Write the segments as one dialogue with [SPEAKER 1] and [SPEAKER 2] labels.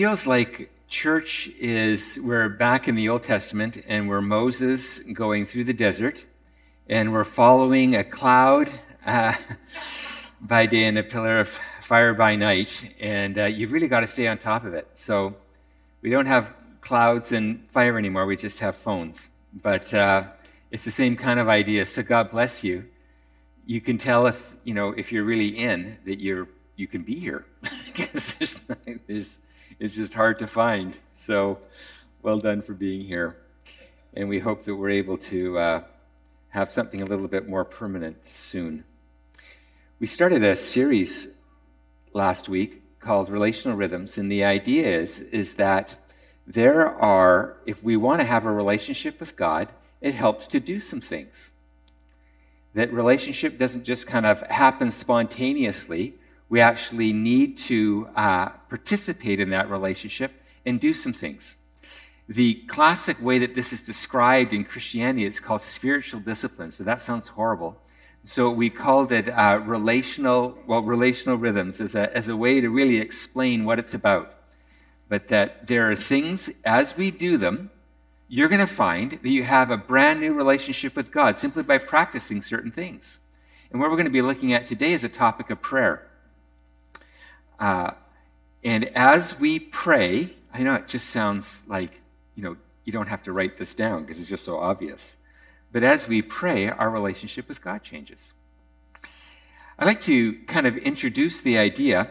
[SPEAKER 1] Feels like church is, we're back in the Old Testament and we're Moses going through the desert and we're following a cloud uh, by day and a pillar of fire by night. And uh, you've really got to stay on top of it. So we don't have clouds and fire anymore, we just have phones. But uh, it's the same kind of idea. So God bless you. You can tell if, you know, if you're really in that you're you can be here because there's, there's, it's just hard to find. So, well done for being here. And we hope that we're able to uh, have something a little bit more permanent soon. We started a series last week called Relational Rhythms, and the idea is, is that there are, if we want to have a relationship with God, it helps to do some things. That relationship doesn't just kind of happen spontaneously we actually need to uh, participate in that relationship and do some things. The classic way that this is described in Christianity is called spiritual disciplines, but that sounds horrible. So we called it uh, relational, well, relational rhythms as a, as a way to really explain what it's about. But that there are things, as we do them, you're going to find that you have a brand new relationship with God simply by practicing certain things. And what we're going to be looking at today is a topic of prayer. Uh, and as we pray, I know it just sounds like, you know, you don't have to write this down because it's just so obvious. But as we pray, our relationship with God changes. I'd like to kind of introduce the idea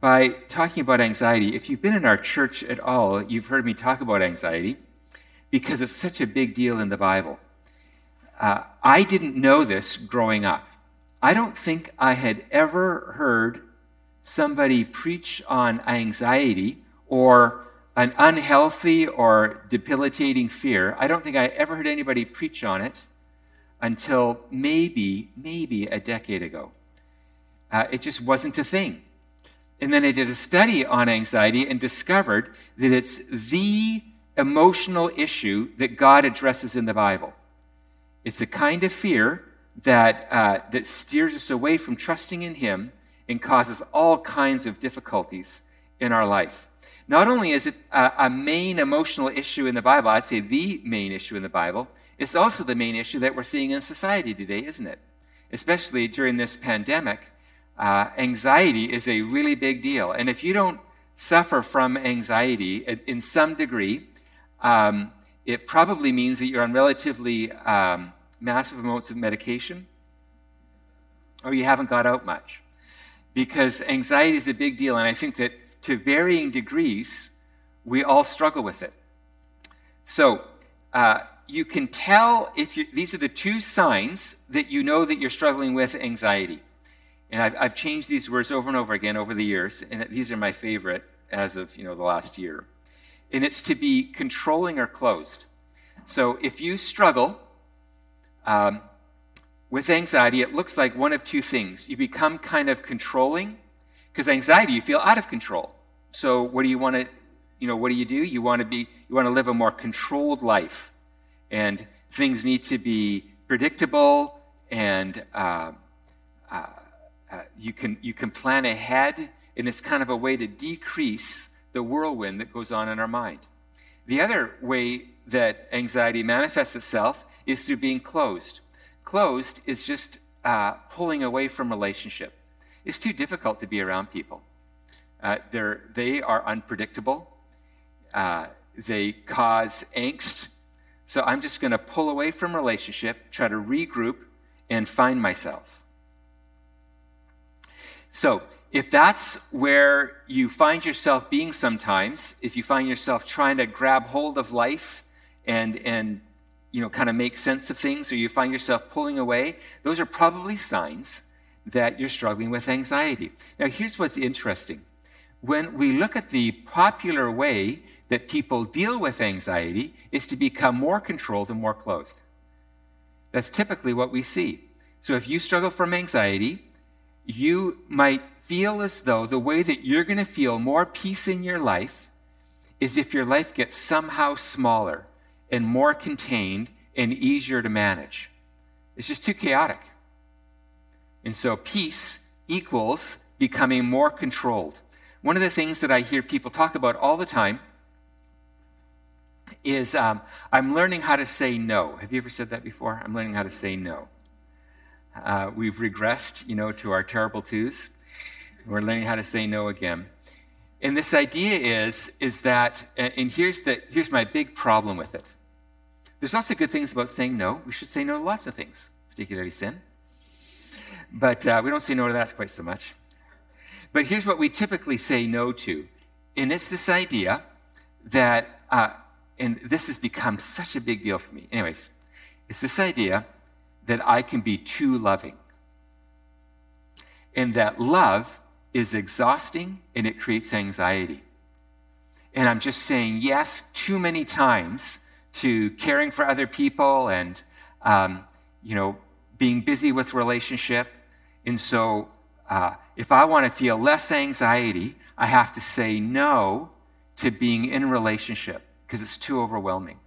[SPEAKER 1] by talking about anxiety. If you've been in our church at all, you've heard me talk about anxiety because it's such a big deal in the Bible. Uh, I didn't know this growing up. I don't think I had ever heard somebody preach on anxiety or an unhealthy or debilitating fear. I don't think I ever heard anybody preach on it until maybe, maybe a decade ago. Uh, it just wasn't a thing. And then I did a study on anxiety and discovered that it's the emotional issue that God addresses in the Bible. It's a kind of fear that, uh, that steers us away from trusting in Him and causes all kinds of difficulties in our life. Not only is it a, a, main emotional issue in the Bible, I'd say the main issue in the Bible, it's also the main issue that we're seeing in society today, isn't it? Especially during this pandemic, uh, anxiety is a really big deal. And if you don't suffer from anxiety in some degree, um, it probably means that you're on relatively um, massive amounts of medication or you haven't got out much because anxiety is a big deal. And I think that to varying degrees, we all struggle with it. So, uh, you can tell if you, these are the two signs that you know that you're struggling with anxiety. And I've, I've changed these words over and over again over the years, and these are my favorite as of you know the last year. And it's to be controlling or closed. So if you struggle, um, with anxiety, it looks like one of two things. You become kind of controlling, because anxiety, you feel out of control. So what do you want to, you know, what do you do? You want to be, you want to live a more controlled life, and things need to be predictable, and uh, uh, uh, you can you can plan ahead, and it's kind of a way to decrease the whirlwind that goes on in our mind. The other way that anxiety manifests itself is through being closed closed is just uh, pulling away from relationship. It's too difficult to be around people. Uh, they're, they are unpredictable. Uh, they cause angst. So I'm just going to pull away from relationship, try to regroup, and find myself. So if that's where you find yourself being sometimes, is you find yourself trying to grab hold of life and, and you know, kind of make sense of things or you find yourself pulling away, those are probably signs that you're struggling with anxiety. Now, here's what's interesting. When we look at the popular way that people deal with anxiety is to become more controlled and more closed. That's typically what we see. So if you struggle from anxiety, you might feel as though the way that you're going to feel more peace in your life is if your life gets somehow smaller and more contained and easier to manage. It's just too chaotic. And so peace equals becoming more controlled. One of the things that I hear people talk about all the time is um, I'm learning how to say no. Have you ever said that before? I'm learning how to say no. Uh, we've regressed, you know, to our terrible twos. We're learning how to say no again. And this idea is, is that, and here's, the, here's my big problem with it. There's lots of good things about saying no. We should say no to lots of things, particularly sin. But uh, we don't say no to that quite so much. But here's what we typically say no to. And it's this idea that, uh, and this has become such a big deal for me. Anyways, it's this idea that I can be too loving. And that love is exhausting and it creates anxiety. And I'm just saying yes too many times to caring for other people and, um, you know, being busy with relationship. And so uh, if I want to feel less anxiety, I have to say no to being in relationship because it's too overwhelming.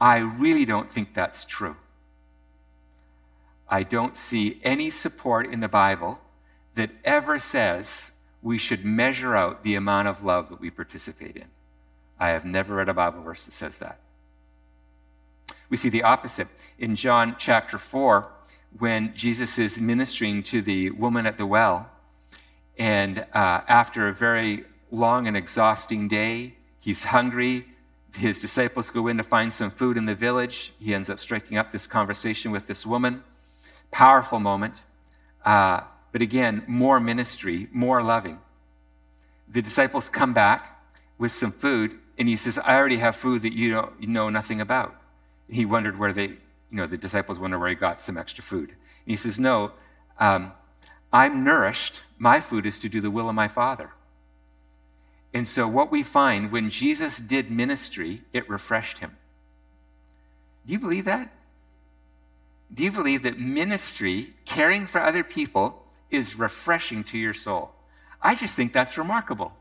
[SPEAKER 1] I really don't think that's true. I don't see any support in the Bible that ever says we should measure out the amount of love that we participate in. I have never read a Bible verse that says that. We see the opposite in John chapter 4 when Jesus is ministering to the woman at the well. And uh, after a very long and exhausting day, he's hungry. His disciples go in to find some food in the village. He ends up striking up this conversation with this woman. Powerful moment. Uh, but again, more ministry, more loving. The disciples come back with some food, and he says, I already have food that you, don't, you know nothing about. He wondered where they, you know, the disciples wonder where he got some extra food. And he says, No, um, I'm nourished. My food is to do the will of my Father. And so, what we find when Jesus did ministry, it refreshed him. Do you believe that? Do you believe that ministry, caring for other people, is refreshing to your soul. I just think that's remarkable.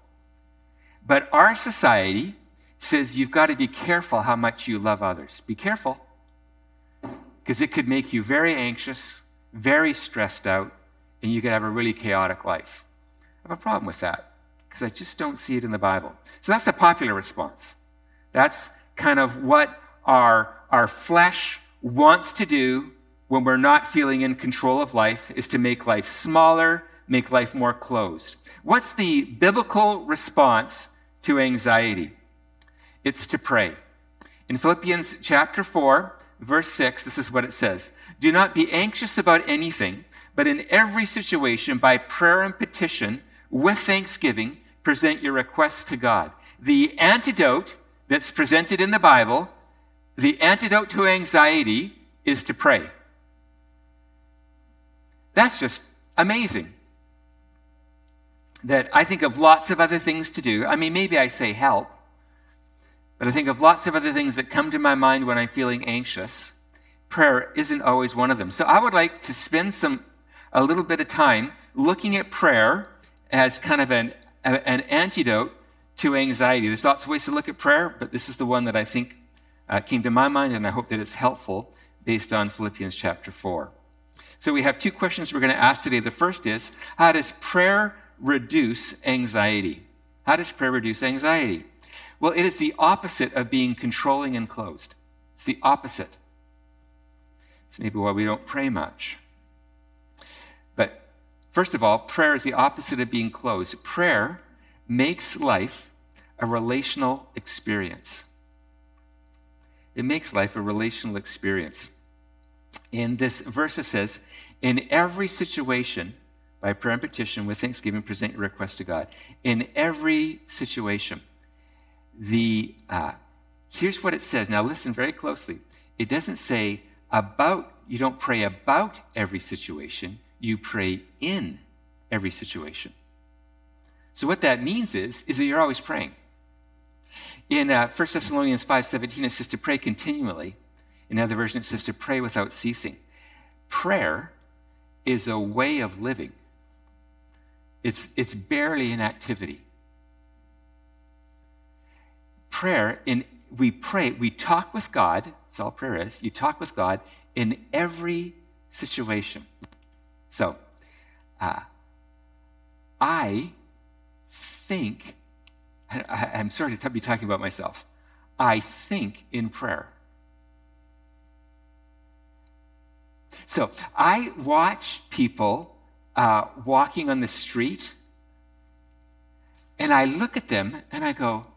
[SPEAKER 1] But our society says you've got to be careful how much you love others. Be careful, because it could make you very anxious, very stressed out, and you could have a really chaotic life. I have a problem with that, because I just don't see it in the Bible. So that's a popular response. That's kind of what our, our flesh wants to do when we're not feeling in control of life is to make life smaller, make life more closed. What's the biblical response to anxiety? It's to pray. In Philippians chapter 4, verse 6, this is what it says Do not be anxious about anything, but in every situation, by prayer and petition, with thanksgiving, present your requests to God. The antidote that's presented in the Bible, the antidote to anxiety, is to pray. That's just amazing. That I think of lots of other things to do. I mean, maybe I say help, but I think of lots of other things that come to my mind when I'm feeling anxious. Prayer isn't always one of them. So I would like to spend some a little bit of time looking at prayer as kind of an, an antidote to anxiety. There's lots of ways to look at prayer, but this is the one that I think uh, came to my mind, and I hope that it's helpful based on Philippians chapter 4. So we have two questions we're going to ask today. The first is How does prayer reduce anxiety? How does prayer reduce anxiety? Well, it is the opposite of being controlling and closed. It's the opposite. It's maybe why we don't pray much. But first of all, prayer is the opposite of being closed. Prayer makes life a relational experience. It makes life a relational experience. In this verse, it says, in every situation, by prayer and petition, with thanksgiving, present your request to God. In every situation, the uh, here's what it says. Now listen very closely. It doesn't say about. You don't pray about every situation. You pray in every situation. So what that means is is that you're always praying. In uh, 1 Thessalonians 5:17, it says to pray continually. In other version, it says to pray without ceasing. Prayer is a way of living. It's, it's barely an activity. Prayer, in, we pray, we talk with God, that's all prayer is. You talk with God in every situation. So, uh, I think, I, am sorry to be talking about myself, I think in prayer. So I watch people uh, walking on the street, and I look at them and I go,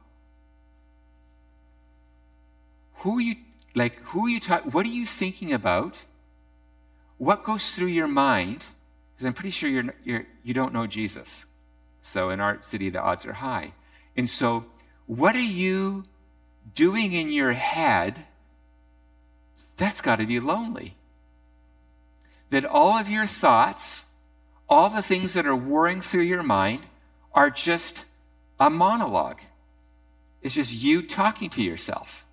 [SPEAKER 1] "Who are you? Like, who are you talking? What are you thinking about? What goes through your mind?" Because I'm pretty sure you're, you're you don't know Jesus. So in our city, the odds are high. And so, what are you doing in your head? That's got to be lonely that all of your thoughts, all the things that are whirring through your mind, are just a monologue. It's just you talking to yourself.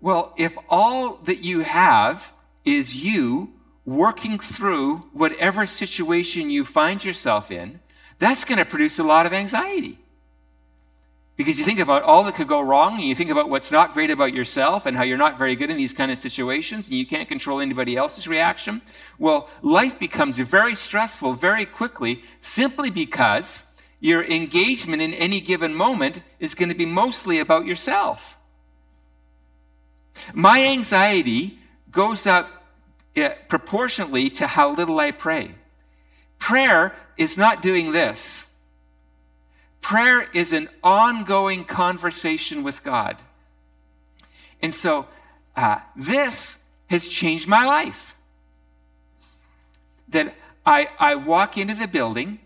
[SPEAKER 1] Well, if all that you have is you working through whatever situation you find yourself in, that's going to produce a lot of anxiety. Because you think about all that could go wrong, and you think about what's not great about yourself and how you're not very good in these kind of situations, and you can't control anybody else's reaction. Well, life becomes very stressful very quickly simply because your engagement in any given moment is going to be mostly about yourself. My anxiety goes up eh, proportionately to how little I pray. Prayer is not doing this. Prayer is an ongoing conversation with God. And so uh, this has changed my life. That I, I walk into the building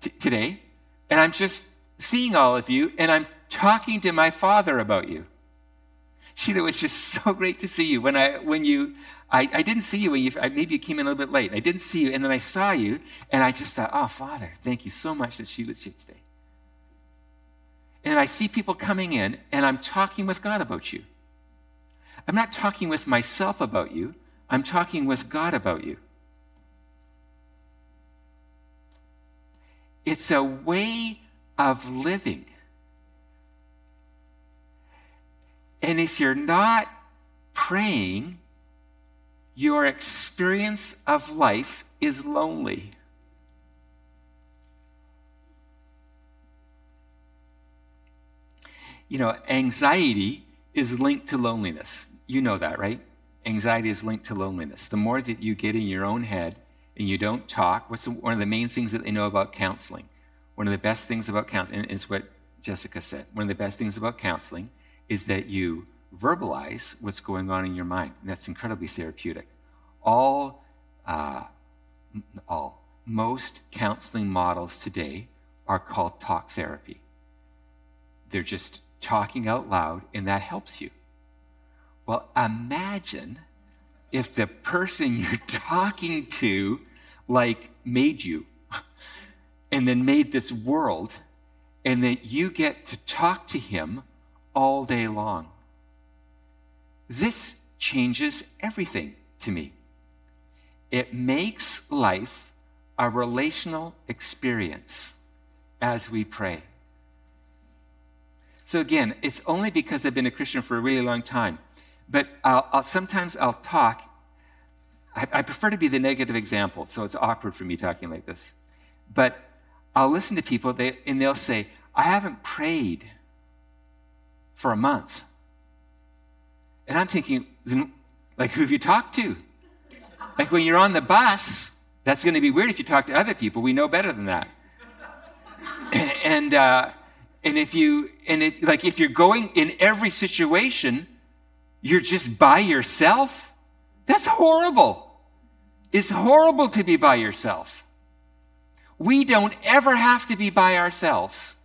[SPEAKER 1] t- today and I'm just seeing all of you and I'm talking to my father about you. Sheila, it's just so great to see you. When I when you I, I didn't see you when you maybe you came in a little bit late. I didn't see you, and then I saw you, and I just thought, oh, Father, thank you so much that Sheila's here today and I see people coming in, and I'm talking with God about you. I'm not talking with myself about you, I'm talking with God about you. It's a way of living. And if you're not praying, your experience of life is lonely. you know, anxiety is linked to loneliness. You know that, right? Anxiety is linked to loneliness. The more that you get in your own head and you don't talk, what's one of the main things that they know about counseling? One of the best things about counseling is what Jessica said. One of the best things about counseling is that you verbalize what's going on in your mind. And that's incredibly therapeutic. All, uh, all, most counseling models today are called talk therapy. They're just talking out loud, and that helps you. Well, imagine if the person you're talking to, like, made you and then made this world, and that you get to talk to him all day long. This changes everything to me. It makes life a relational experience as we pray. So again, it's only because I've been a Christian for a really long time. But I'll, I'll, sometimes I'll talk. I, I prefer to be the negative example, so it's awkward for me talking like this. But I'll listen to people, they, and they'll say, I haven't prayed for a month. And I'm thinking, like, who have you talked to? Like, when you're on the bus, that's going to be weird if you talk to other people. We know better than that. and, uh, and if you, and if, like if you're going in every situation, you're just by yourself, that's horrible. It's horrible to be by yourself. We don't ever have to be by ourselves.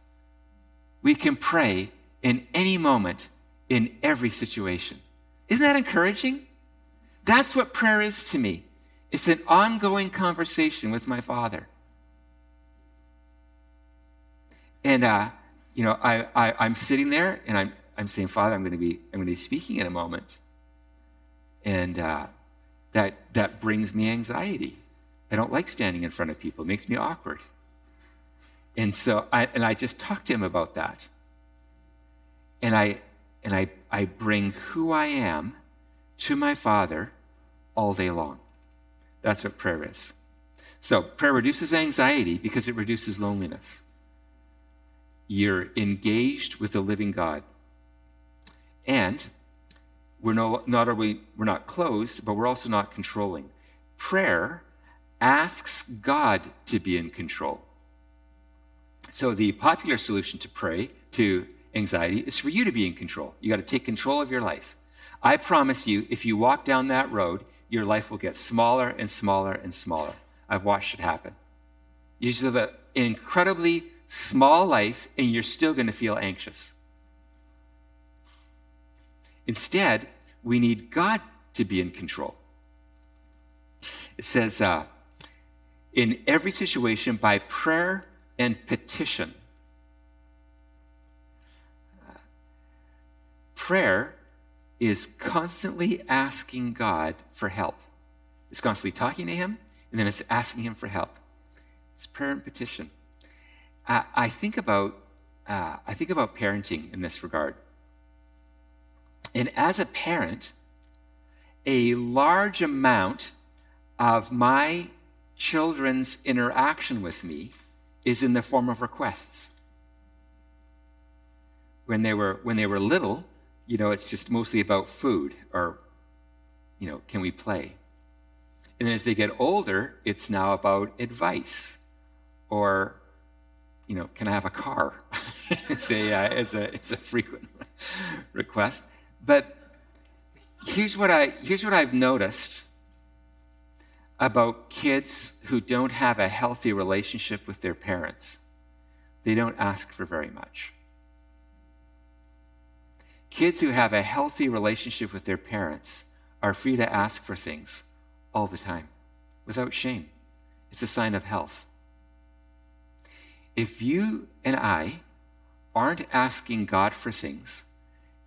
[SPEAKER 1] We can pray in any moment, in every situation. Isn't that encouraging? That's what prayer is to me. It's an ongoing conversation with my Father. And uh, you know, I, I, am sitting there and I'm, I'm saying, Father, I'm going to be, I'm going to be speaking in a moment. And uh, that, that brings me anxiety. I don't like standing in front of people. It makes me awkward. And so, I, and I just talked to him about that. And I, and I, I bring who I am to my Father all day long. That's what prayer is. So, prayer reduces anxiety because it reduces loneliness. You're engaged with the living God. And we're no, not we, we're not closed, but we're also not controlling. Prayer asks God to be in control. So the popular solution to pray to anxiety is for you to be in control. You got to take control of your life. I promise you, if you walk down that road, your life will get smaller and smaller and smaller. I've watched it happen. You just have an incredibly small life, and you're still going to feel anxious. Instead, we need God to be in control. It says, uh, in every situation, by prayer and petition. Prayer is constantly asking God for help. It's constantly talking to Him, and then it's asking Him for help. It's prayer and petition. I, think about uh, I think about parenting in this regard. And as a parent, a large amount of my children's interaction with me is in the form of requests. When they were, when they were little, you know, it's just mostly about food or, you know, can we play? And then as they get older, it's now about advice or, you know, can I have a car? it's, a, uh, it's, a, it's a frequent request. But here's what, I, here's what I've noticed about kids who don't have a healthy relationship with their parents. They don't ask for very much. Kids who have a healthy relationship with their parents are free to ask for things all the time without shame. It's a sign of health. If you and I aren't asking God for things,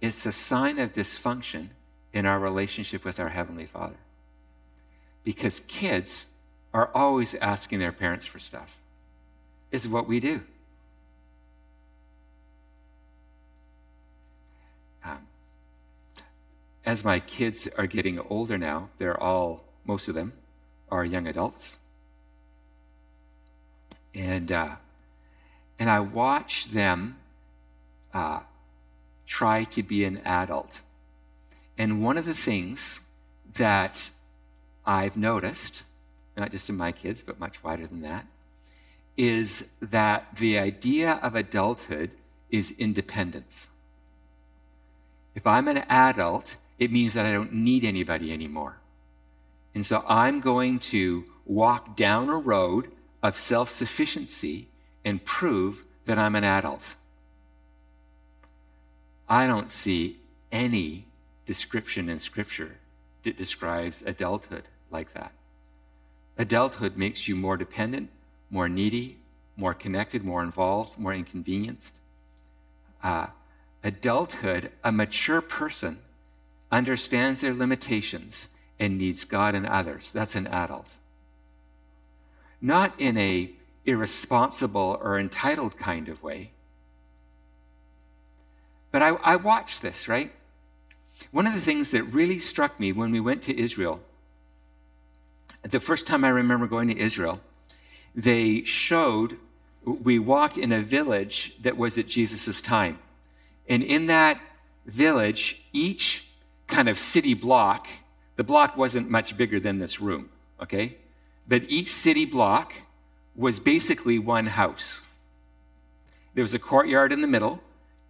[SPEAKER 1] it's a sign of dysfunction in our relationship with our Heavenly Father. Because kids are always asking their parents for stuff. It's what we do. As my kids are getting older now, they're all, most of them, are young adults. And, uh, and I watch them uh, try to be an adult. And one of the things that I've noticed, not just in my kids, but much wider than that, is that the idea of adulthood is independence. If I'm an adult, it means that I don't need anybody anymore. And so I'm going to walk down a road of self sufficiency and prove that I'm an adult. I don't see any description in Scripture that describes adulthood like that. Adulthood makes you more dependent, more needy, more connected, more involved, more inconvenienced. Uh, adulthood, a mature person understands their limitations, and needs God and others. That's an adult. Not in a irresponsible or entitled kind of way. But I, I watched this, right? One of the things that really struck me when we went to Israel, the first time I remember going to Israel, they showed, we walked in a village that was at Jesus' time. And in that village, each kind of city block, the block wasn't much bigger than this room, okay? But each city block was basically one house. There was a courtyard in the middle,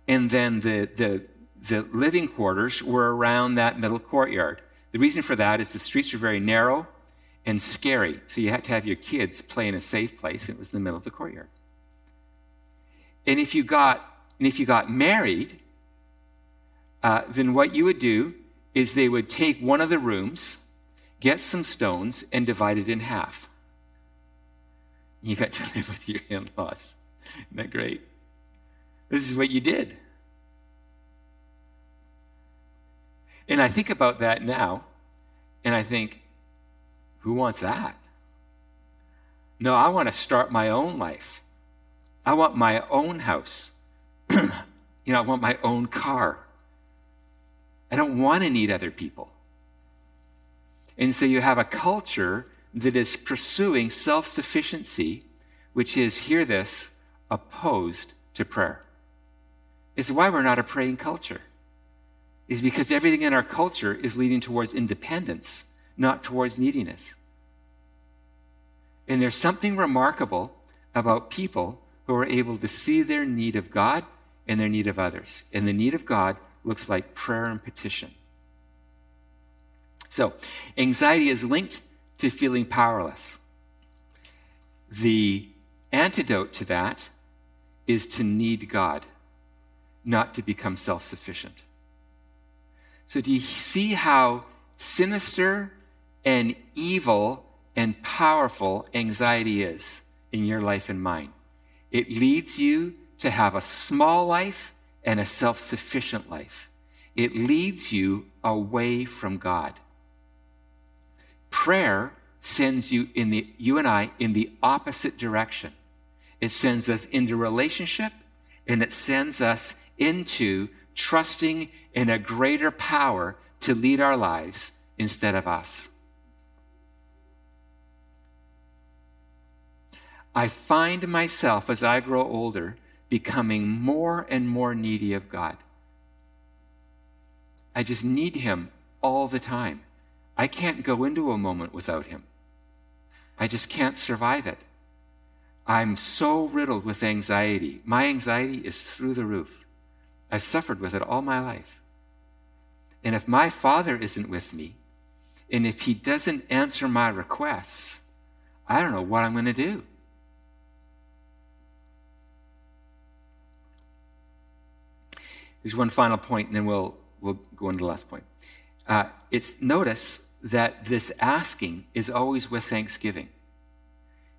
[SPEAKER 1] and then the, the, the living quarters were around that middle courtyard. The reason for that is the streets were very narrow and scary, so you had to have your kids play in a safe place. It was in the middle of the courtyard. And if you got, and if you got married, uh, then what you would do is they would take one of the rooms, get some stones, and divide it in half. You got to live with your in laws. Isn't that great? This is what you did. And I think about that now, and I think, who wants that? No, I want to start my own life. I want my own house. you know, I want my own car. I don't want to need other people. And so you have a culture that is pursuing self sufficiency, which is, hear this, opposed to prayer. It's why we're not a praying culture, is because everything in our culture is leading towards independence, not towards neediness. And there's something remarkable about people who are able to see their need of God and their need of others. And the need of God looks like prayer and petition. So, anxiety is linked to feeling powerless. The antidote to that is to need God, not to become self sufficient. So, do you see how sinister and evil and powerful anxiety is in your life and mine? It leads you to have a small life and a self sufficient life. It leads you away from God. Prayer sends you in the you and I in the opposite direction. It sends us into relationship and it sends us into trusting in a greater power to lead our lives instead of us. I find myself as I grow older becoming more and more needy of God. I just need Him all the time. I can't go into a moment without Him. I just can't survive it. I'm so riddled with anxiety. My anxiety is through the roof. I've suffered with it all my life. And if my Father isn't with me, and if He doesn't answer my requests, I don't know what I'm going to do. There's one final point, and then we'll, we'll go into the last point. Uh, it's notice that this asking is always with thanksgiving.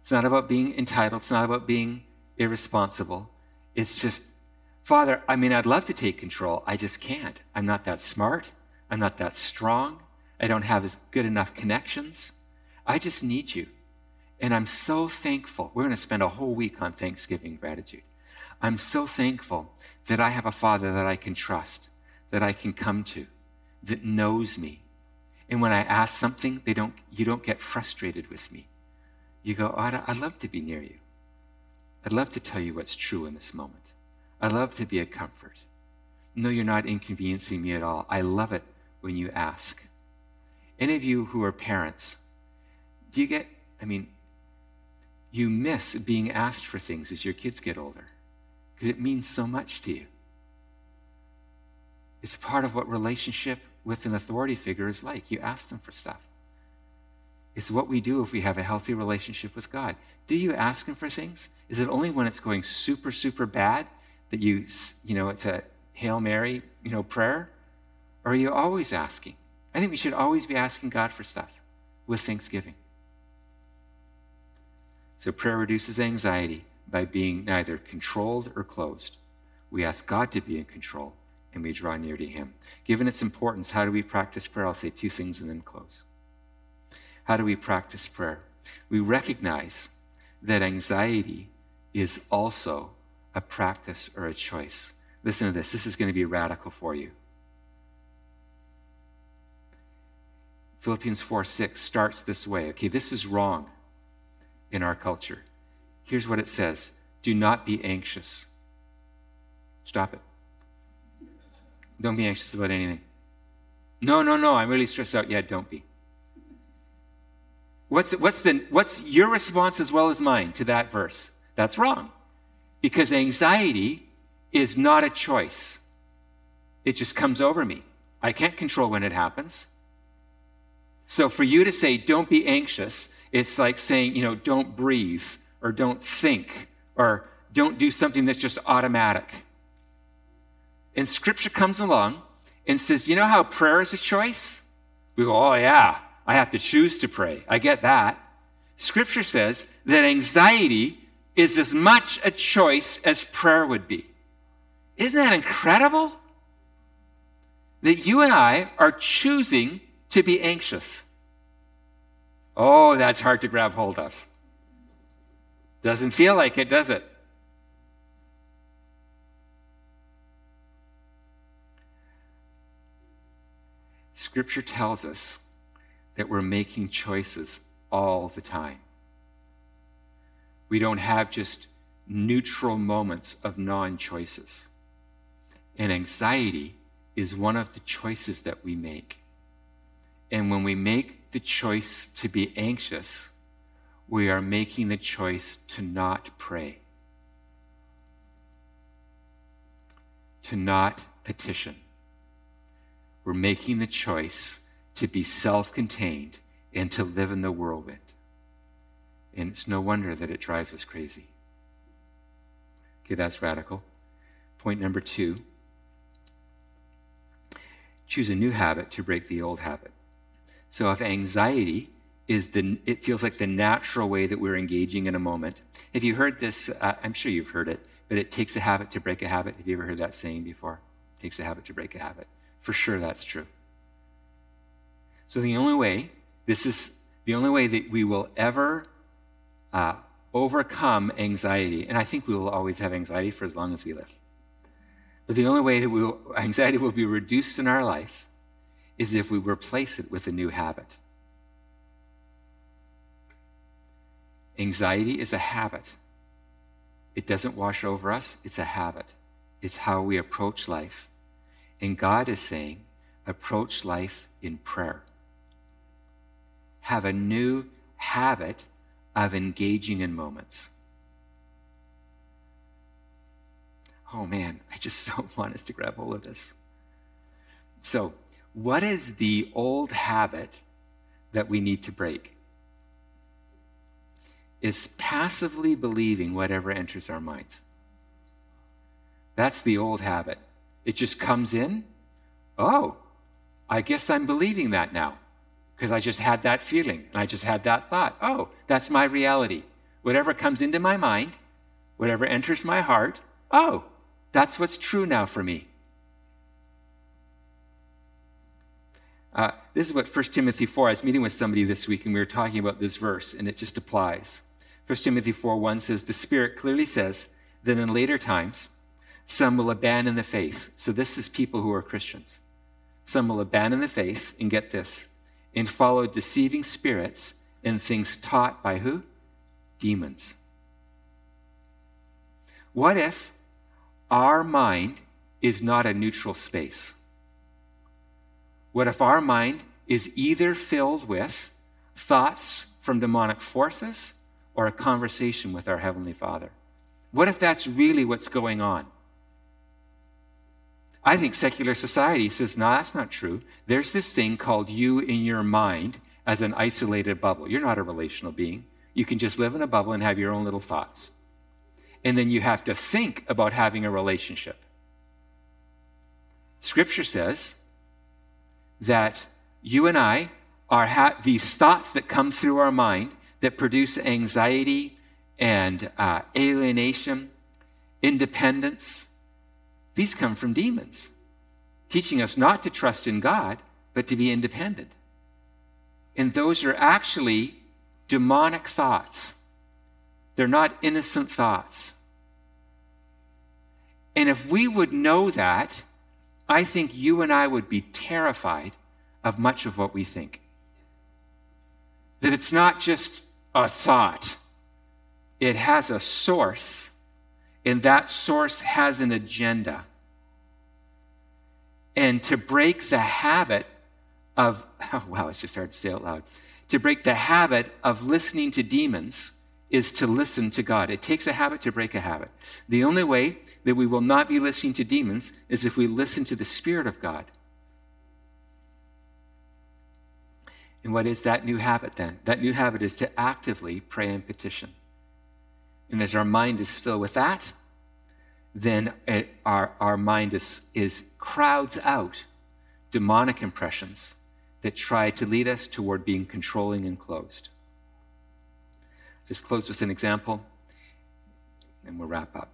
[SPEAKER 1] It's not about being entitled, it's not about being irresponsible. It's just, Father, I mean, I'd love to take control. I just can't. I'm not that smart. I'm not that strong. I don't have as good enough connections. I just need you. And I'm so thankful. We're going to spend a whole week on Thanksgiving gratitude. I'm so thankful that I have a father that I can trust, that I can come to, that knows me. And when I ask something, they don't, you don't get frustrated with me. You go, oh, I'd love to be near you. I'd love to tell you what's true in this moment. I'd love to be a comfort. No, you're not inconveniencing me at all. I love it when you ask. Any of you who are parents, do you get, I mean, you miss being asked for things as your kids get older because it means so much to you. It's part of what relationship with an authority figure is like. You ask them for stuff. It's what we do if we have a healthy relationship with God. Do you ask Him for things? Is it only when it's going super, super bad that you, you know, it's a Hail Mary, you know, prayer? Or are you always asking? I think we should always be asking God for stuff with thanksgiving. So prayer reduces anxiety by being neither controlled or closed. We ask God to be in control and we draw near to Him. Given its importance, how do we practice prayer? I'll say two things and then close. How do we practice prayer? We recognize that anxiety is also a practice or a choice. Listen to this. This is going to be radical for you. Philippians 4 6 starts this way. Okay, this is wrong in our culture. Here's what it says Do not be anxious. Stop it. Don't be anxious about anything. No, no, no, I'm really stressed out. Yeah, don't be. What's, what's, the, what's your response as well as mine to that verse? That's wrong. Because anxiety is not a choice, it just comes over me. I can't control when it happens. So for you to say, don't be anxious, it's like saying, you know, don't breathe or don't think or don't do something that's just automatic. And scripture comes along and says, you know how prayer is a choice? We go, oh, yeah, I have to choose to pray. I get that. Scripture says that anxiety is as much a choice as prayer would be. Isn't that incredible? That you and I are choosing to be anxious. Oh, that's hard to grab hold of. Doesn't feel like it, does it? Scripture tells us that we're making choices all the time. We don't have just neutral moments of non choices. And anxiety is one of the choices that we make. And when we make the choice to be anxious, we are making the choice to not pray, to not petition. We're making the choice to be self contained and to live in the whirlwind. And it's no wonder that it drives us crazy. Okay, that's radical. Point number two choose a new habit to break the old habit. So if anxiety is the, it feels like the natural way that we're engaging in a moment. Have you heard this? Uh, I'm sure you've heard it, but it takes a habit to break a habit. Have you ever heard that saying before? It takes a habit to break a habit. For sure, that's true. So the only way, this is the only way that we will ever uh, overcome anxiety, and I think we will always have anxiety for as long as we live. But the only way that will, anxiety will be reduced in our life is if we replace it with a new habit. Anxiety is a habit. It doesn't wash over us, it's a habit. It's how we approach life. And God is saying, approach life in prayer. Have a new habit of engaging in moments. Oh man, I just so want us to grab hold of this. So, what is the old habit that we need to break? Is passively believing whatever enters our minds. That's the old habit. It just comes in. Oh, I guess I'm believing that now because I just had that feeling and I just had that thought. Oh, that's my reality. Whatever comes into my mind, whatever enters my heart, oh, that's what's true now for me. Uh, this is what 1 Timothy 4, I was meeting with somebody this week and we were talking about this verse and it just applies. 1 Timothy 4 1 says, The Spirit clearly says that in later times, some will abandon the faith. So this is people who are Christians. Some will abandon the faith and get this and follow deceiving spirits and things taught by who? Demons. What if our mind is not a neutral space? What if our mind is either filled with thoughts from demonic forces or a conversation with our Heavenly Father? What if that's really what's going on? I think secular society says, no, that's not true. There's this thing called you in your mind as an isolated bubble. You're not a relational being. You can just live in a bubble and have your own little thoughts. And then you have to think about having a relationship. Scripture says that you and I are ha- these thoughts that come through our mind that produce anxiety and uh, alienation, independence these come from demons, teaching us not to trust in God, but to be independent. And those are actually demonic thoughts. They're not innocent thoughts. And if we would know that, I think you and I would be terrified of much of what we think. That it's not just a thought, it has a source and that source has an agenda. And to break the habit of, oh, wow, it's just hard to say out loud. To break the habit of listening to demons is to listen to God. It takes a habit to break a habit. The only way that we will not be listening to demons is if we listen to the Spirit of God. And what is that new habit then? That new habit is to actively pray and petition. And as our mind is filled with that, then it, our, our mind is, is crowds out demonic impressions that try to lead us toward being controlling and closed. Just close with an example, and we'll wrap up.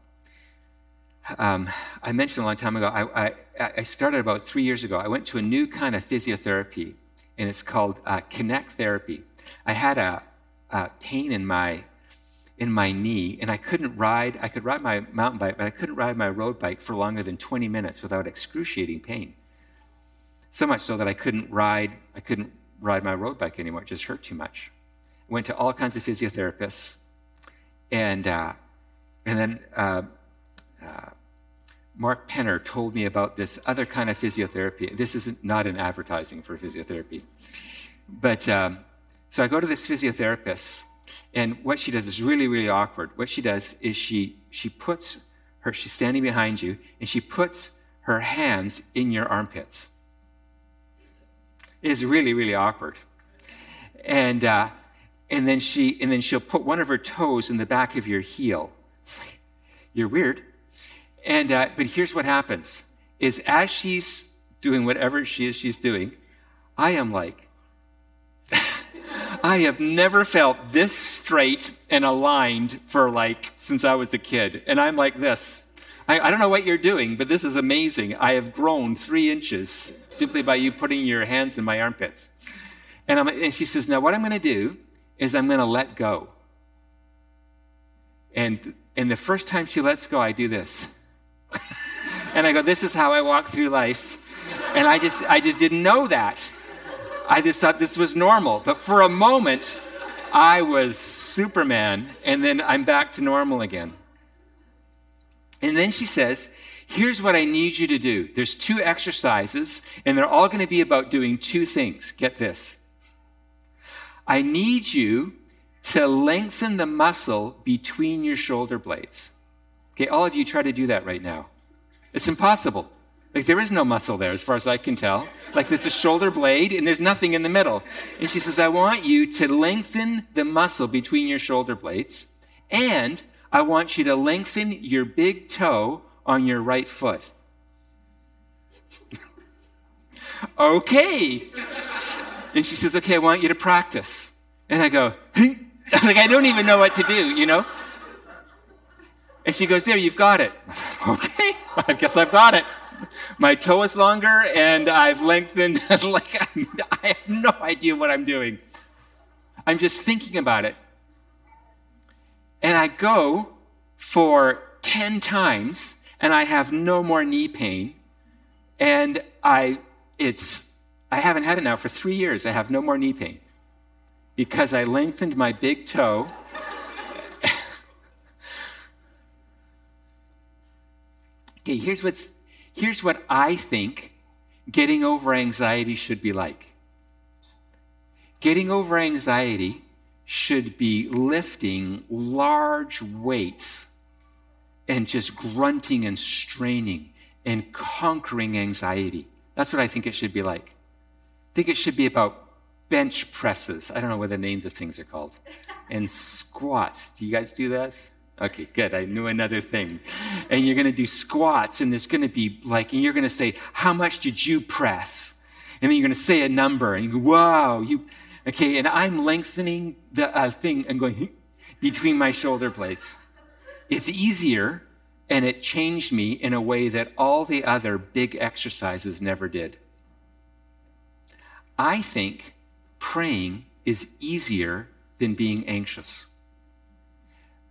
[SPEAKER 1] Um, I mentioned a long time ago, I, I, I, started about three years ago. I went to a new kind of physiotherapy, and it's called uh, Connect Therapy. I had a, a pain in my in my knee, and I couldn't ride. I could ride my mountain bike, but I couldn't ride my road bike for longer than 20 minutes without excruciating pain. So much so that I couldn't ride. I couldn't ride my road bike anymore. It just hurt too much. I went to all kinds of physiotherapists, and uh, and then uh, uh, Mark Penner told me about this other kind of physiotherapy. This isn't not an advertising for physiotherapy, but um, so I go to this physiotherapist, and what she does is really really awkward. What she does is she she puts her she's standing behind you, and she puts her hands in your armpits. It is really really awkward, and. Uh, and then she and then she'll put one of her toes in the back of your heel. It's like, you're weird. And uh, but here's what happens: is as she's doing whatever she is she's doing, I am like, I have never felt this straight and aligned for like since I was a kid, and I'm like this. I, I don't know what you're doing, but this is amazing. I have grown three inches simply by you putting your hands in my armpits. And, I'm and she says, Now, what I'm going to do is I'm going to let go. And, and the first time she lets go, I do this. And I go, this is how I walk through life. And I just, I just didn't know that. I just thought this was normal. But for a moment, I was Superman, and then I'm back to normal again. And then she says, Here's what I need you to do. There's two exercises, and they're all going to be about doing two things. Get this. I need you to lengthen the muscle between your shoulder blades. Okay, all of you try to do that right now. It's impossible. Like there is no muscle there as far as I can tell. Like there's a shoulder blade and there's nothing in the middle. And she says, I want you to lengthen the muscle between your shoulder blades and I want you to lengthen your big toe on your right foot. okay. And she says, Okay, I want you to practice. And I go, like, I don't even know what to do, you know? And she goes, There, you've got it. I guess I've got it. My toe is longer and I've lengthened, like, I have no idea what I'm doing. I'm just thinking about it. And I go for 10 times and I have no more knee pain. And I, it's, I haven't had it now for three years. I have no more knee pain because I lengthened my big toe. Okay, here's, what's, here's what I think getting over anxiety should be like. Getting over anxiety should be lifting large weights and just grunting and straining and conquering anxiety. That's what I think it should be like I think it should be about bench presses. I don't know what the names of things are called. And squats. Do you guys do that? Okay, good. I knew another thing. And you're going to do squats, and there's going to be like, and you're going to say, How much did you press? And then you're going to say a number, and you go, Wow, you, okay. And I'm lengthening the uh, thing and going between my shoulder blades. It's easier, and it changed me in a way that all the other big exercises never did. I think praying is easier than being anxious.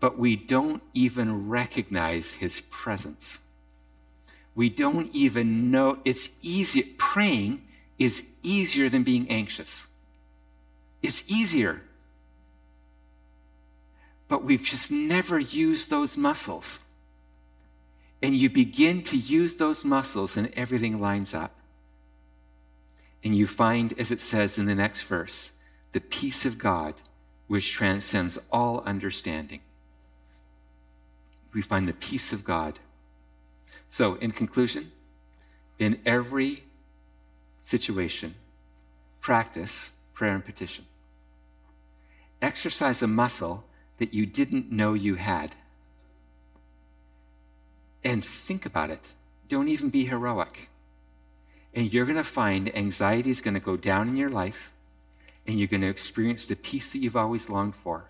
[SPEAKER 1] But we don't even recognize his presence. We don't even know it's easier. Praying is easier than being anxious. It's easier. But we've just never used those muscles. And you begin to use those muscles, and everything lines up. And you find, as it says in the next verse, the peace of God which transcends all understanding. We find the peace of God. So, in conclusion, in every situation, practice prayer and petition. Exercise a muscle that you didn't know you had. And think about it. Don't even be heroic. And you're going to find anxiety is going to go down in your life, and you're going to experience the peace that you've always longed for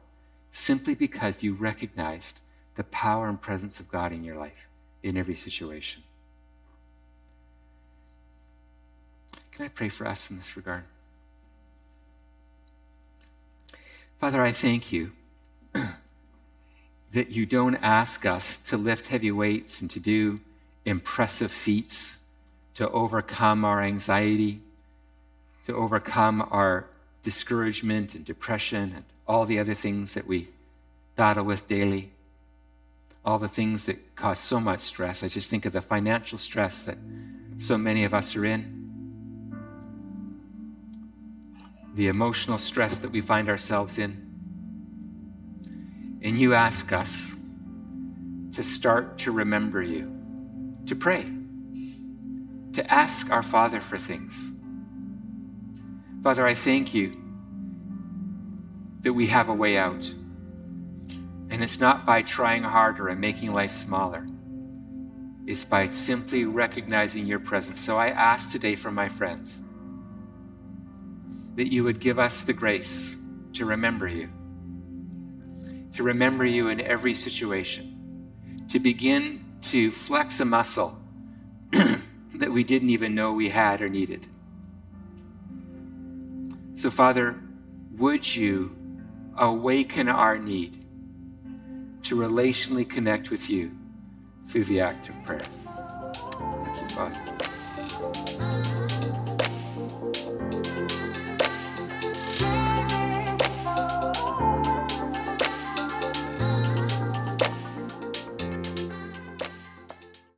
[SPEAKER 1] simply because you recognized the power and presence of God in your life in every situation. Can I pray for us in this regard? Father, I thank you that you don't ask us to lift heavy weights and to do impressive feats to overcome our anxiety, to overcome our discouragement and depression and all the other things that we battle with daily, all the things that cause so much stress. I just think of the financial stress that so many of us are in, the emotional stress that we find ourselves in. And you ask us to start to remember you, to pray, to ask our Father for things. Father, I thank you that we have a way out. And it's not by trying harder and making life smaller. It's by simply recognizing your presence. So I ask today for my friends that you would give us the grace to remember you, to remember you in every situation, to begin to flex a muscle that we didn't even know we had or needed. So, Father, would you awaken our need to relationally connect with you through the act of prayer? Thank you, Father.